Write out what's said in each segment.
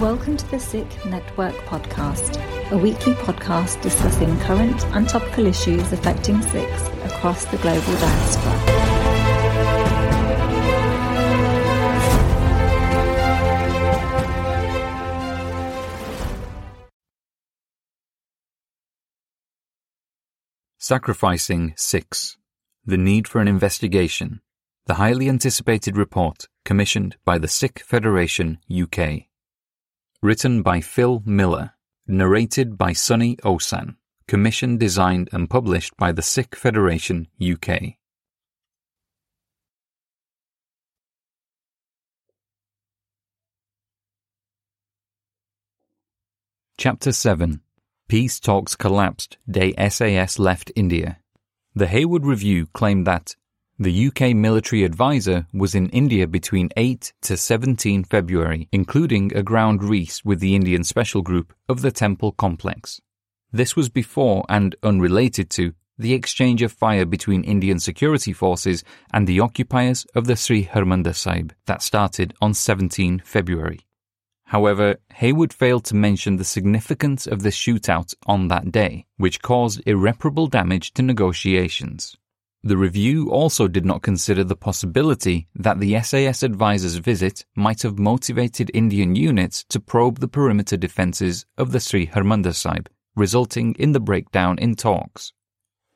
Welcome to the Sikh Network Podcast, a weekly podcast discussing current and topical issues affecting Sikhs across the global diaspora. Sacrificing Sikhs The Need for an Investigation. The highly anticipated report commissioned by the Sikh Federation UK. Written by Phil Miller. Narrated by Sunny Osahn. Commissioned, designed, and published by the Sikh Federation UK. Chapter 7 Peace talks collapsed day SAS left India. The Heywood Review claimed that the UK military advisor was in India between 8 to 17 February, including a ground recce with the Indian Special Group of the Temple Complex. This was before and unrelated to the exchange of fire between Indian security forces and the occupiers of the Sri Harmandir Sahib that started on 17 February. However, Heywood failed to mention the significance of the shootout on that day, which caused irreparable damage to negotiations. The review also did not consider the possibility that the SAS advisor's visit might have motivated Indian units to probe the perimeter defences of the Sri Harmandir Sahib, resulting in the breakdown in talks.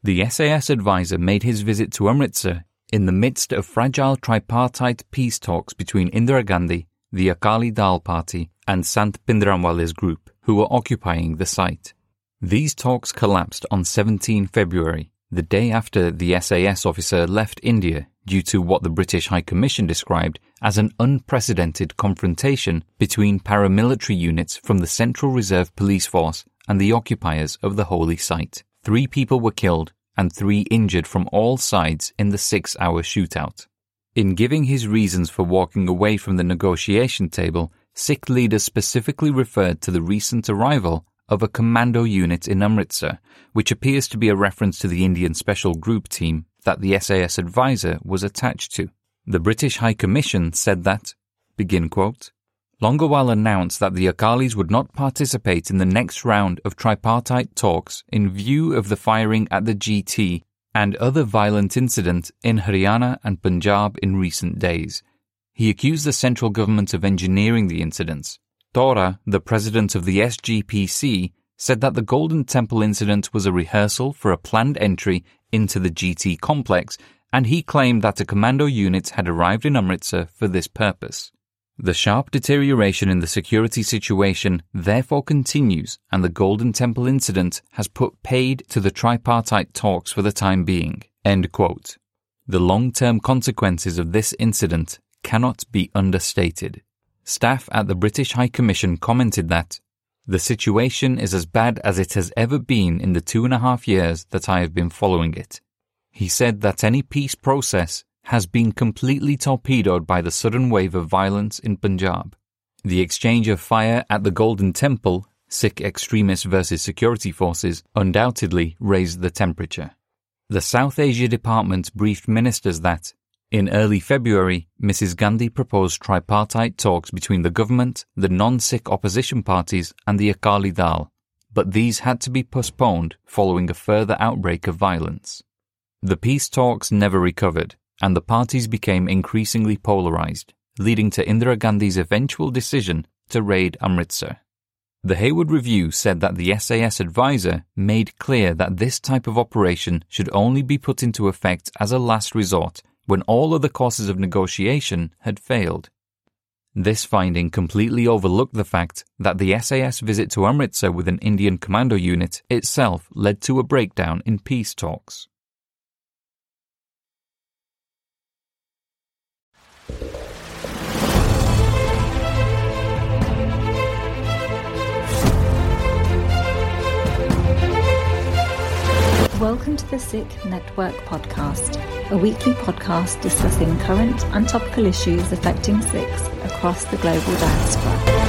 The SAS advisor made his visit to Amritsar in the midst of fragile tripartite peace talks between Indira Gandhi the Akali Dal Party, and Sant Bhindranwale's group, who were occupying the site. These talks collapsed on 17 February, the day after the SAS officer left India due to what the British High Commission described as an unprecedented confrontation between paramilitary units from the Central Reserve Police Force and the occupiers of the holy site. Three people were killed and three injured from all sides in the six hour shootout. In giving his reasons for walking away from the negotiation table, Sikh leaders specifically referred to the recent arrival of a commando unit in Amritsar, which appears to be a reference to the Indian Special Group team that the SAS advisor was attached to. The British High Commission said that, begin quote, Longowal announced that the Akalis would not participate in the next round of tripartite talks in view of the firing at the GT and other violent incidents in Haryana and Punjab in recent days. He accused the central government of engineering the incidents. Tohra, the president of the SGPC, said that the Golden Temple incident was a rehearsal for a planned entry into the GT complex, and he claimed that a commando unit had arrived in Amritsar for this purpose. The sharp deterioration in the security situation therefore continues, and the Golden Temple incident has put paid to the tripartite talks for the time being. The long term consequences of this incident cannot be understated. Staff at the British High Commission commented that the situation is as bad as it has ever been in the two and a half years that I have been following it. He said that any peace process has been completely torpedoed by the sudden wave of violence in Punjab. The exchange of fire at the Golden Temple, Sikh extremists versus security forces, undoubtedly raised the temperature. The South Asia Department briefed ministers that, in early February, Mrs. Gandhi proposed tripartite talks between the government, the non-Sikh opposition parties, and the Akali Dal, but these had to be postponed following a further outbreak of violence. The peace talks never recovered, and the parties became increasingly polarized, leading to Indira Gandhi's eventual decision to raid Amritsar. The Heywood Review said that the SAS advisor made clear that this type of operation should only be put into effect as a last resort when all other courses of negotiation had failed. This finding completely overlooked the fact that the SAS visit to Amritsar with an Indian commando unit itself led to a breakdown in peace talks. Welcome to the Sikh Network Podcast, a weekly podcast discussing current and topical issues affecting Sikhs across the global diaspora.